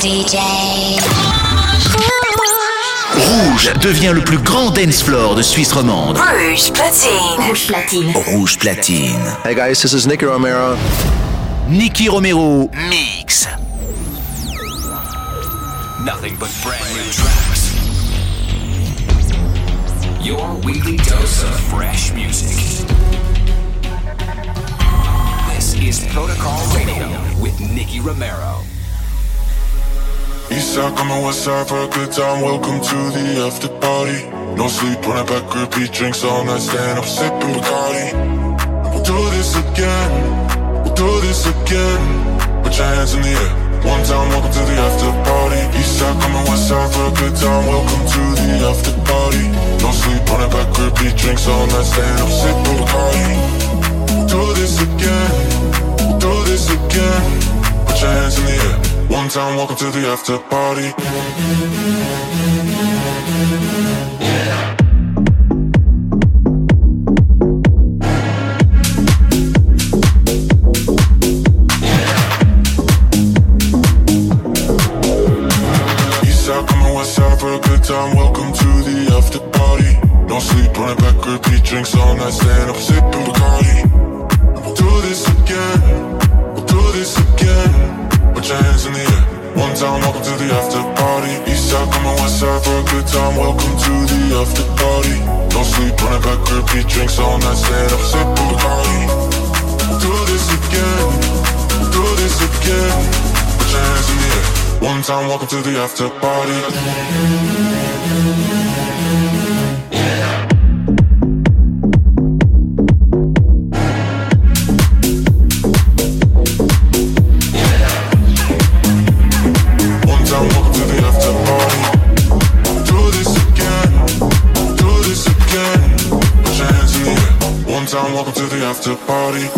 DJ. Rouge devient le plus grand dance floor de Suisse romande. Rouge platine. Rouge platine. Rouge platine. Hey guys, this is Nicky Romero. Nicky Romero mix. Nothing but brand new tracks. Your weekly dose of fresh music. This is Protocol Radio with Nicky Romero. Eastside coming west side for a good time. Welcome to the after party. No sleep, running back, repeat drinks all night. Stand up, sipping Bacardi. We'll do this again. We'll do this again. Put your hands in the air. One time, welcome to the after party. Eastside coming west side for a good time. Welcome to the after party. No sleep, running back, repeat drinks all night. Stand up, sipping Bacardi. We'll do this again. We'll do this again. Put your hands in the air. One time, welcome to the after party. Time. Welcome to the after party. No sleep, running back, repeat drinks all night. Stand up, sipping Bacardi. We'll do this again. We'll do this again. Put your hands in the air. One time, welcome to the after party. Eastside coming west side for a good time. Welcome to the after party. No sleep, running back, repeat drinks all night. Stand up, Bacardi. We'll do this again. Do this again. Put your hands in the air. One time, welcome to the after party. Party.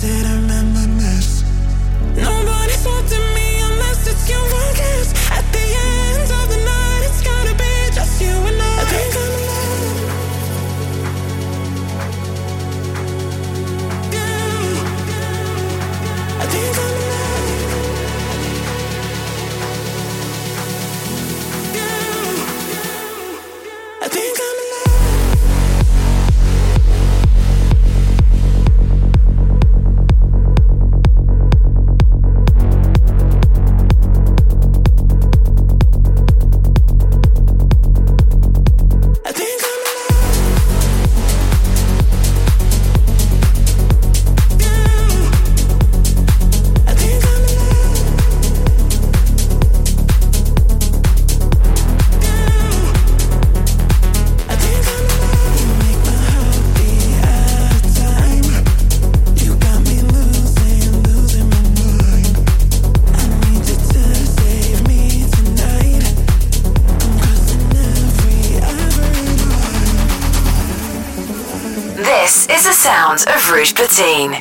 Them than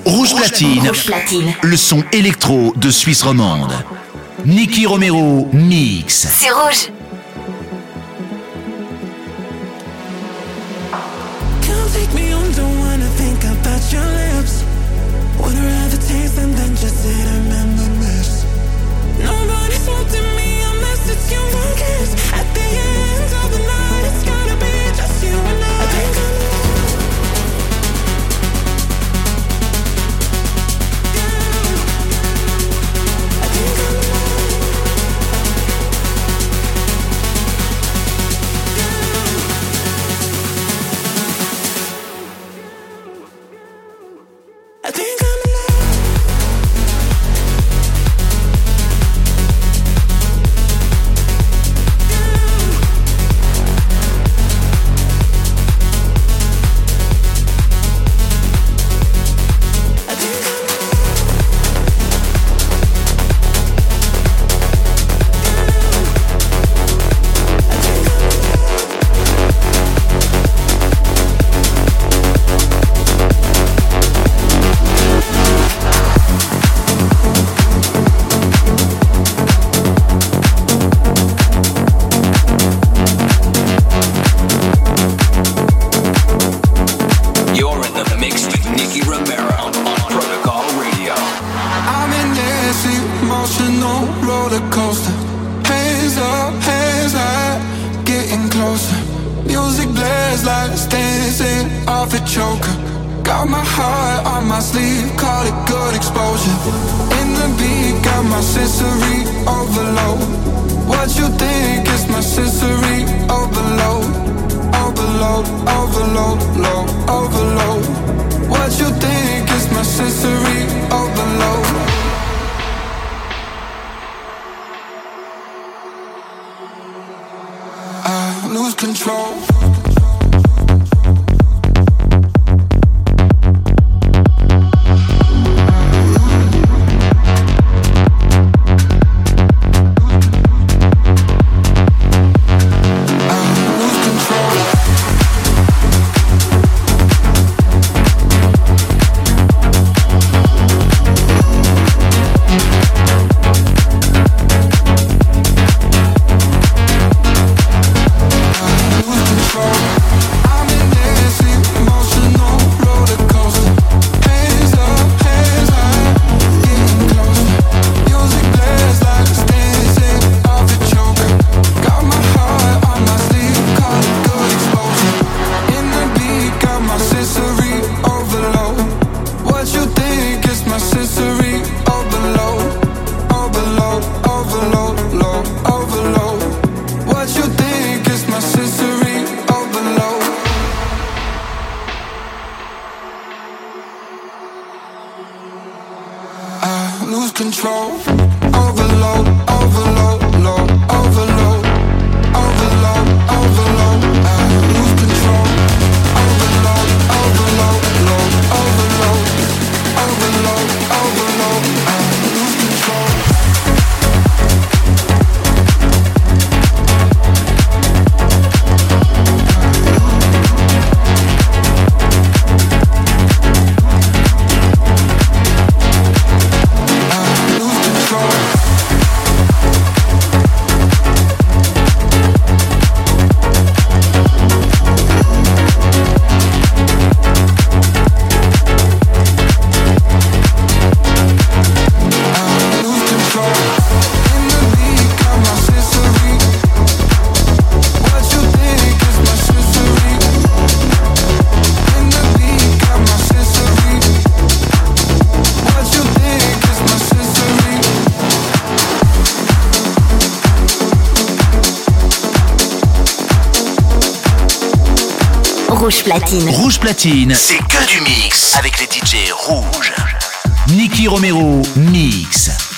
Rouge Platine. Rouge Platine. Le son électro de Suisse romande. Niki Romero mix. C'est rouge. Rouge Platine. Rouge Platine. C'est que du mix avec les DJ rouges. Nicky Romero, mix.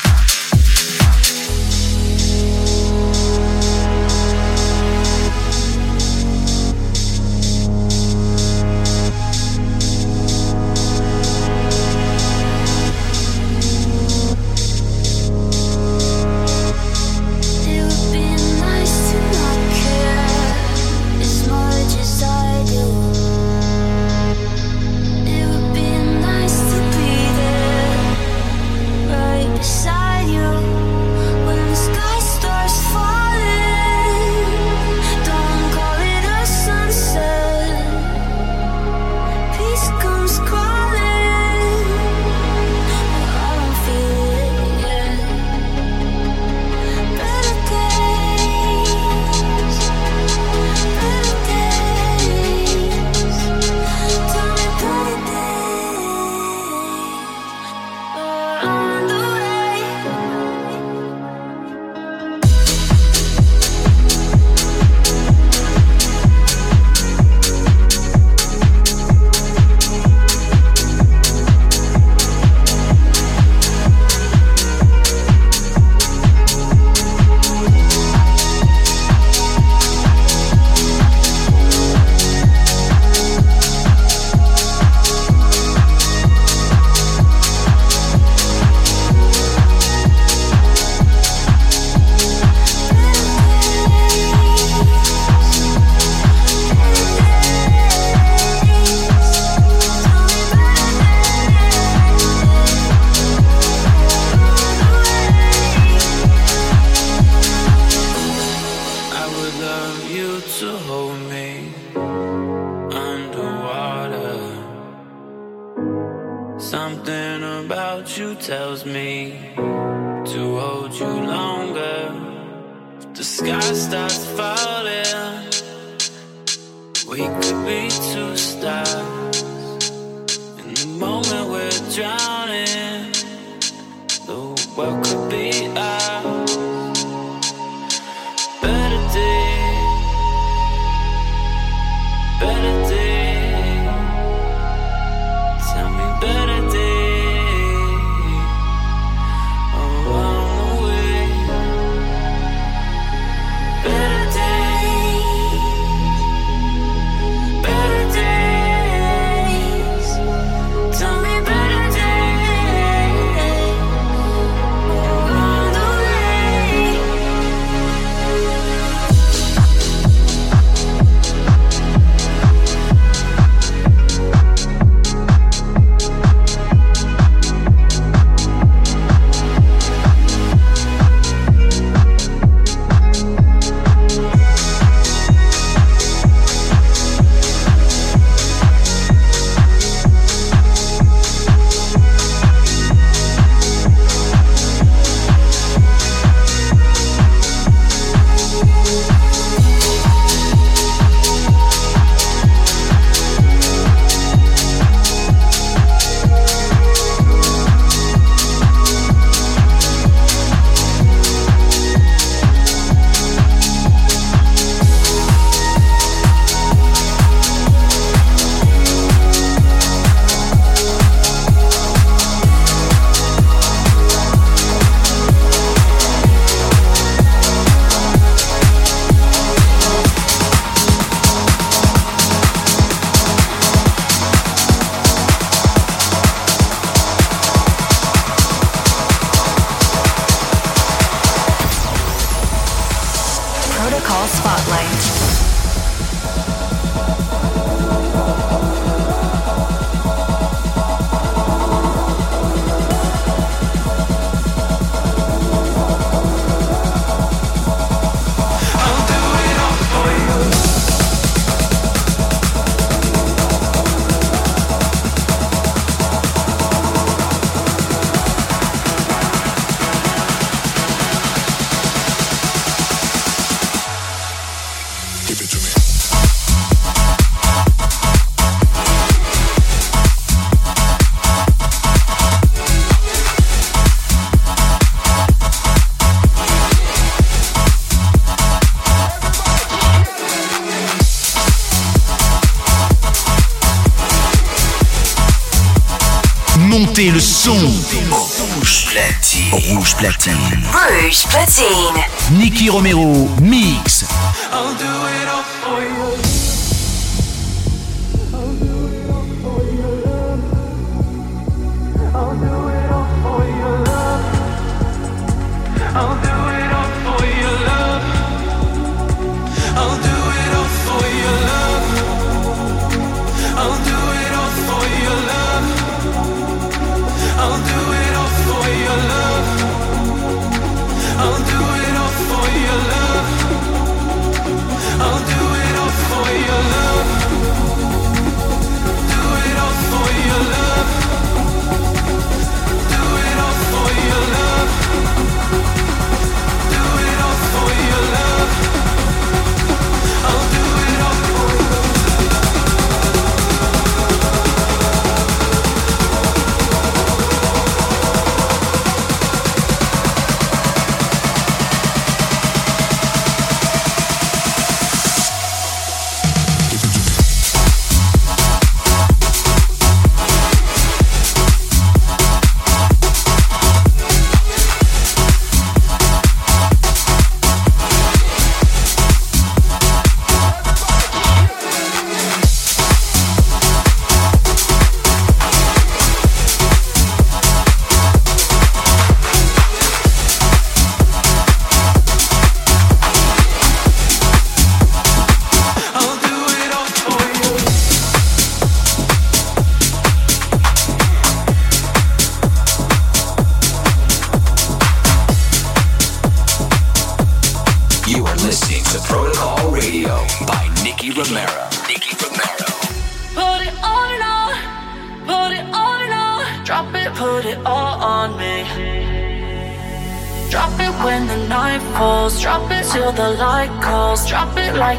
son. Rouge platine. Rouge platine. Rouge platine. Nicky Romero, mix. I'll do it all for you.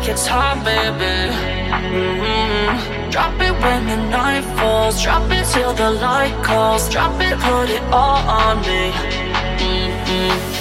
like it's hot, baby. Mm-hmm. Drop it when the night falls. Drop it till the light calls. Drop it, put it all on me. Mm-hmm.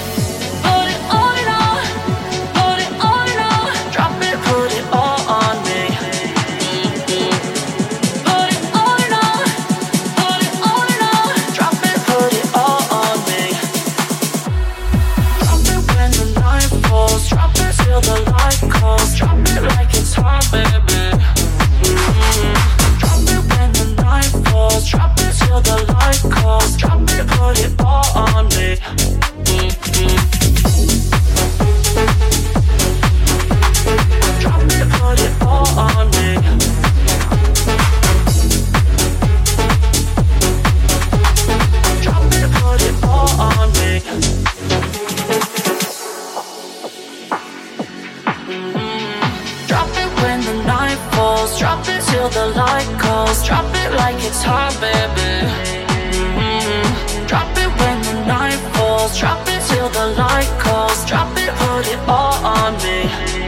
Yeah.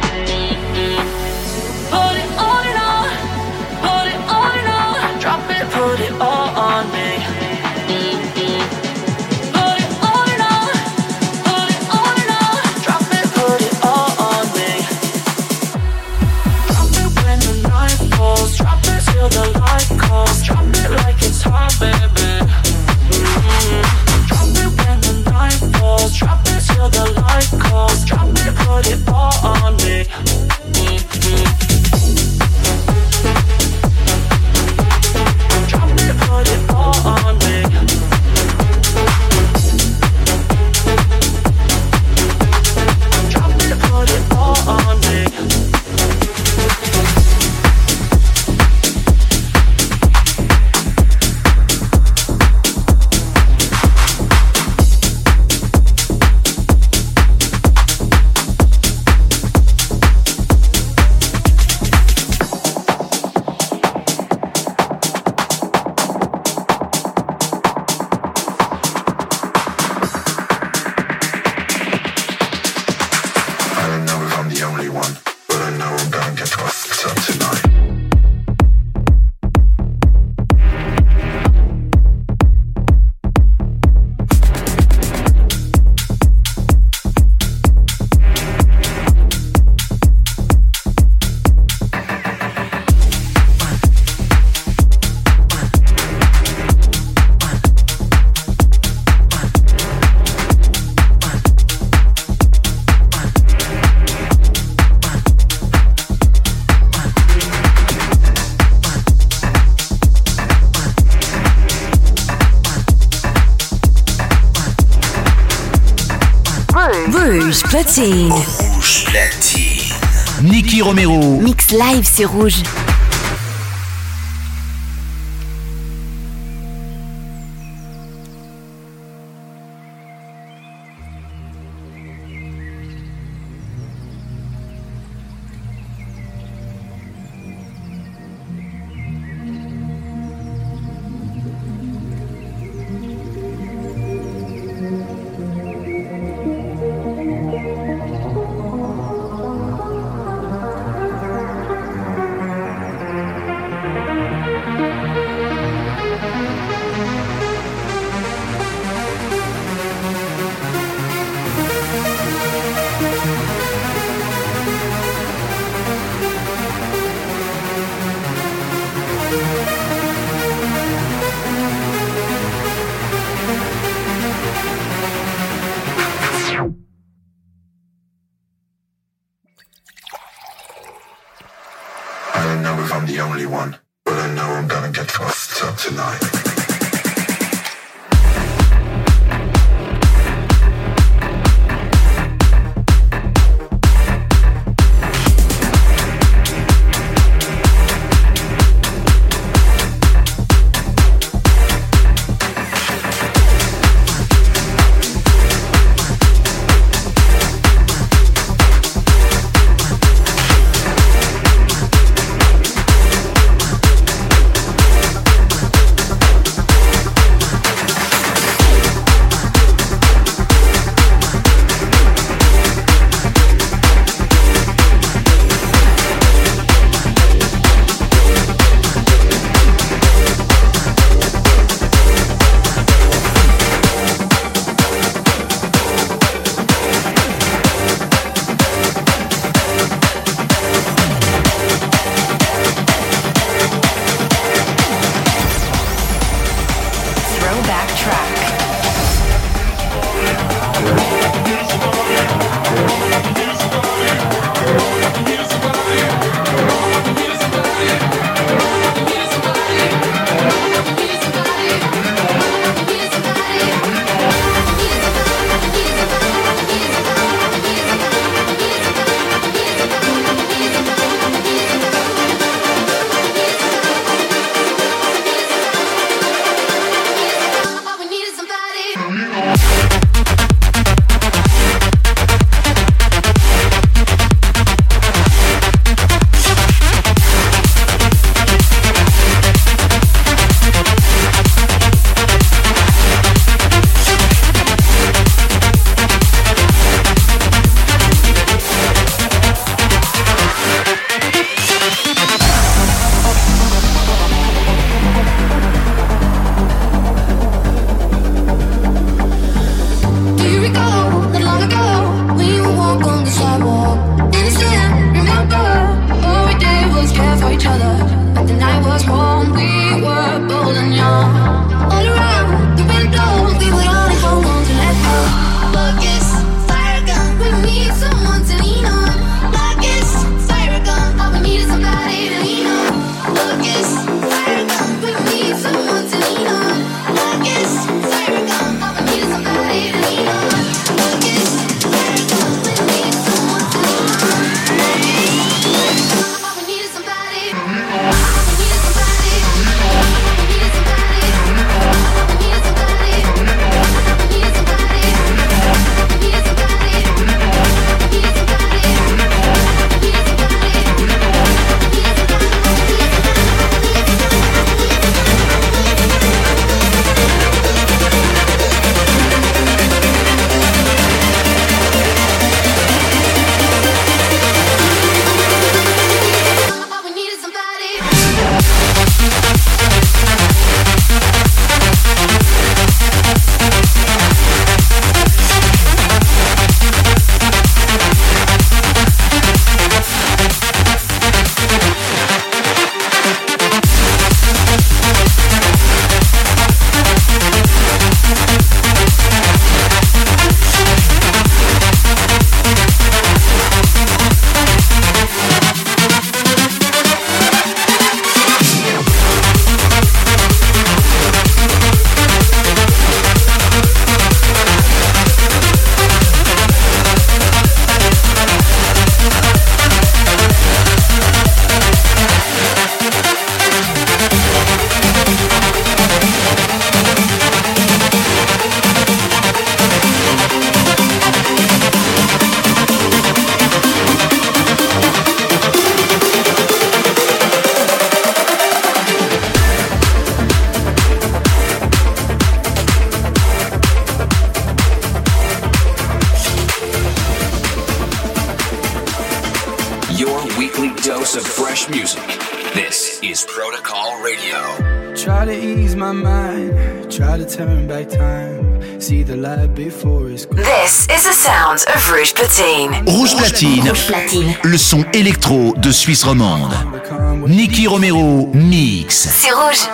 Rouge Platine. Rouge Platine. Niki Romero. Mix live, c'est rouge. was warm, we were bold and young. This is the sound of Rouge Platine. Rouge Platine, Rouge Platine. le son électro de Suisse romande. Nicky Romero mix. C'est Rouge.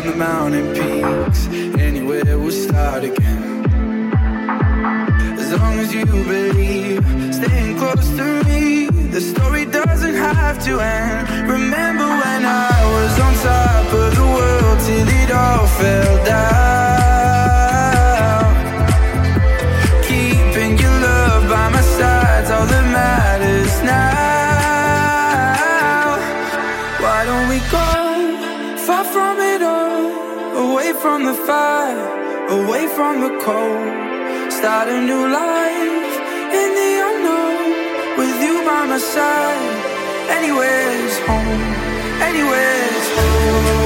Climb the mountain peaks. Anywhere we'll start again. As long as you believe, staying close to me, the story doesn't have to end. Remember from the cold? Start a new life in the unknown with you by my side. Anywhere's home, anywhere's home.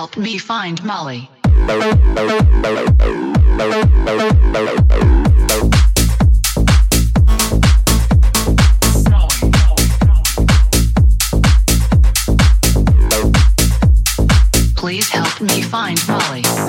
help me find Molly. Please help me find Molly.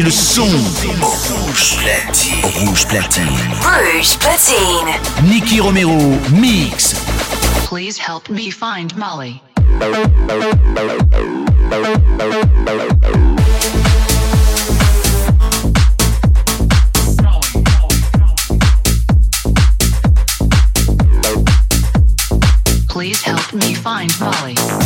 Le son. Rouge platine. Rouge platine. Rouge platine. Nicky Romero, mix. Please help me find Molly. Please help me find Molly.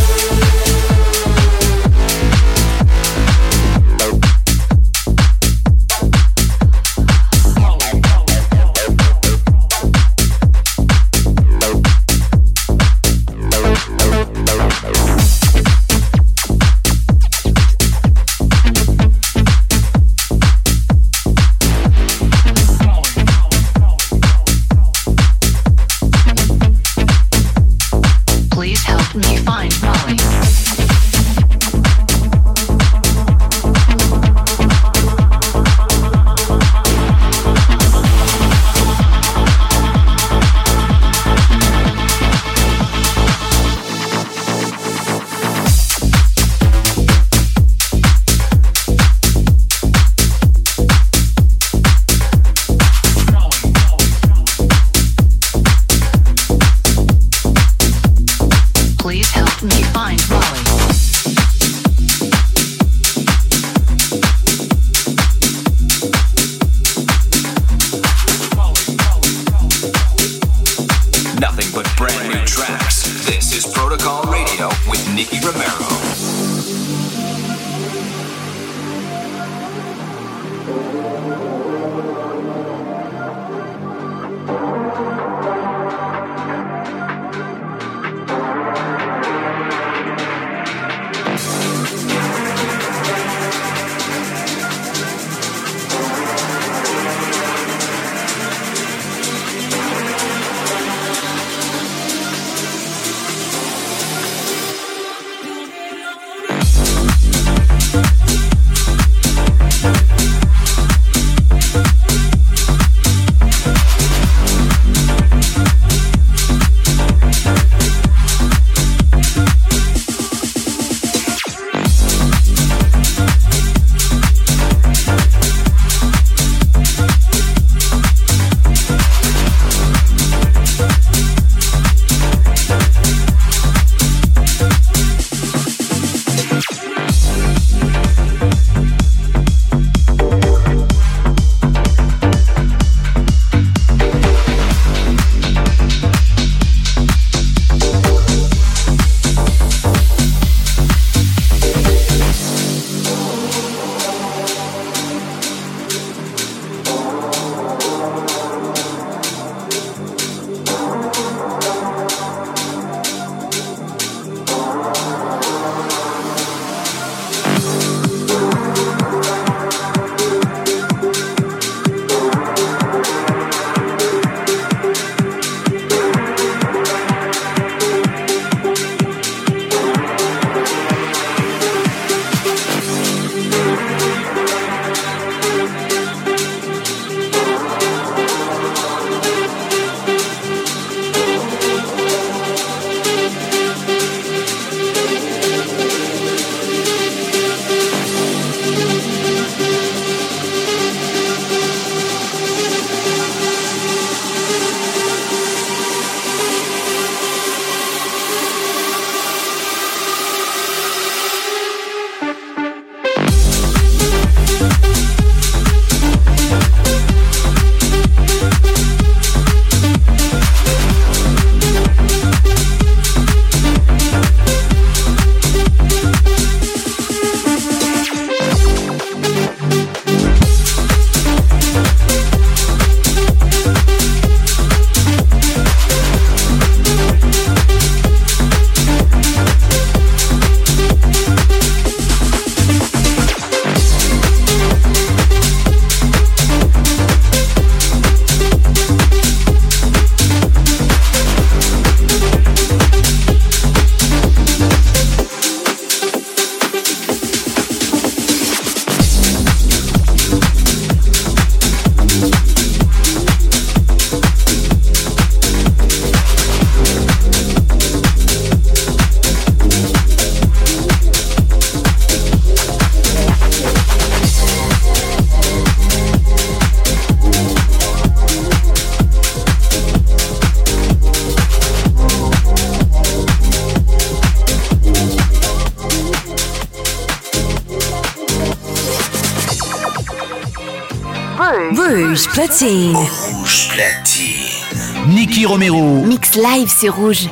Platine. Rouge platine. Nicky Romero. Mix live sur Rouge.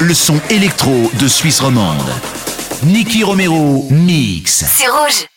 Le son électro de Suisse romande. Niki Romero mix. C'est rouge.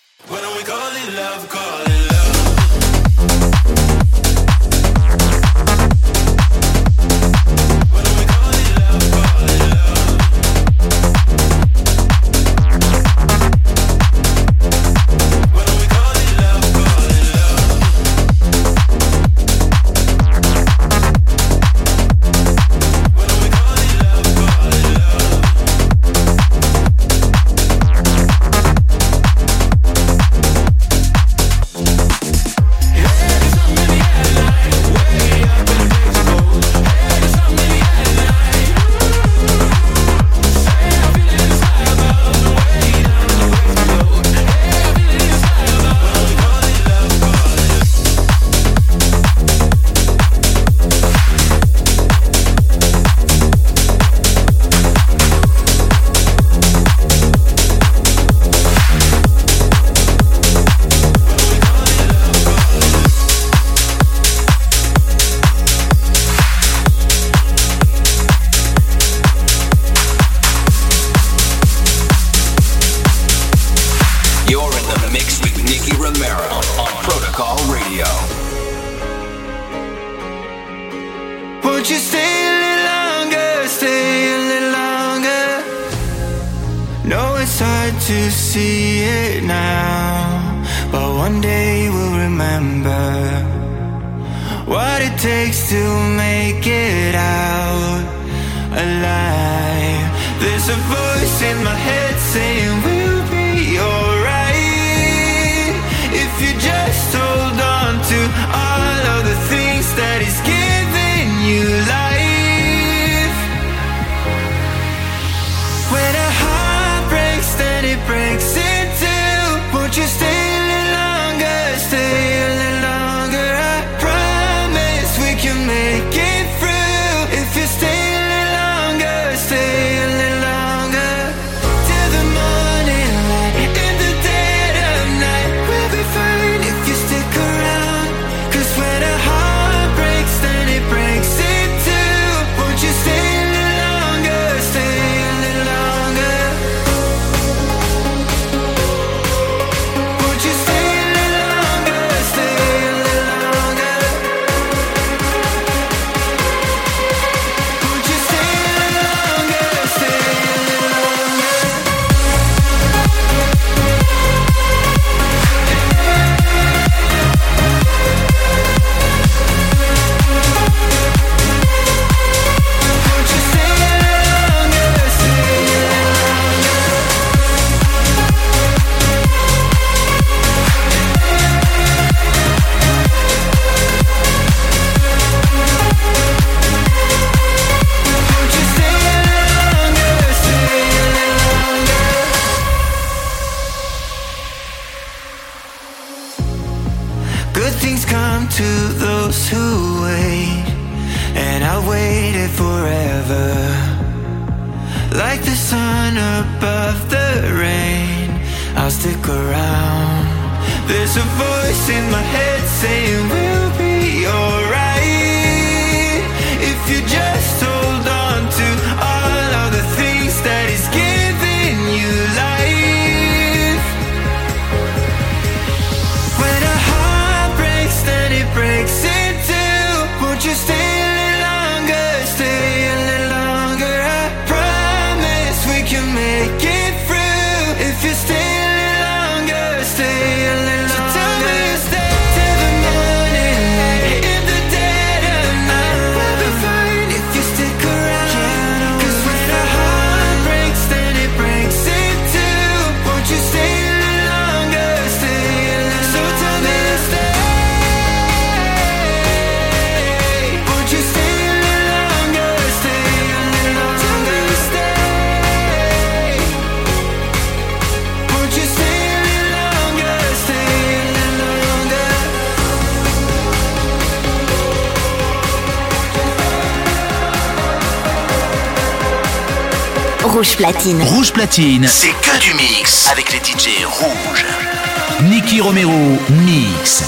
Rouge Platine. Rouge Platine. C'est que du mix avec les DJ rouges. Nicky Romero, mix.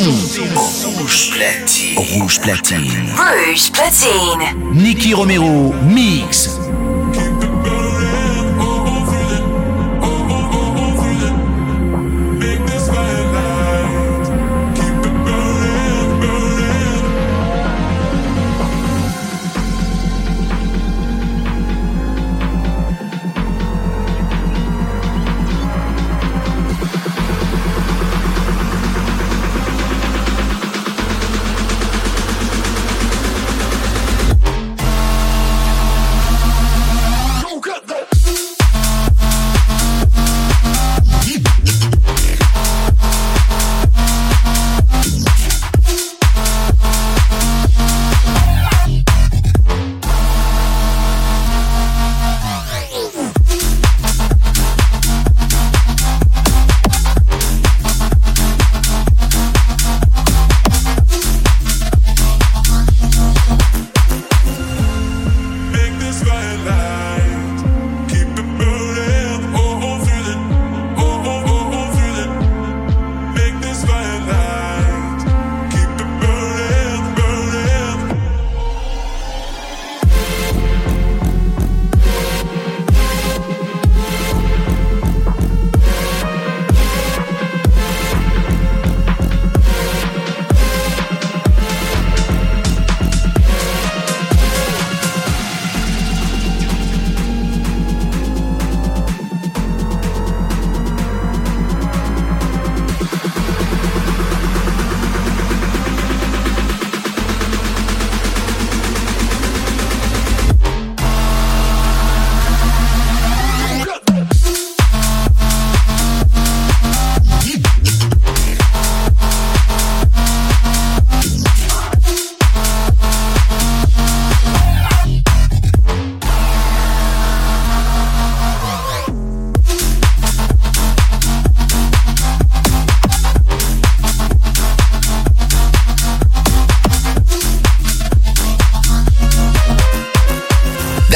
Son. Rouge platine. Rouge Platine. Rouge Platine. Nicky Romero, mix.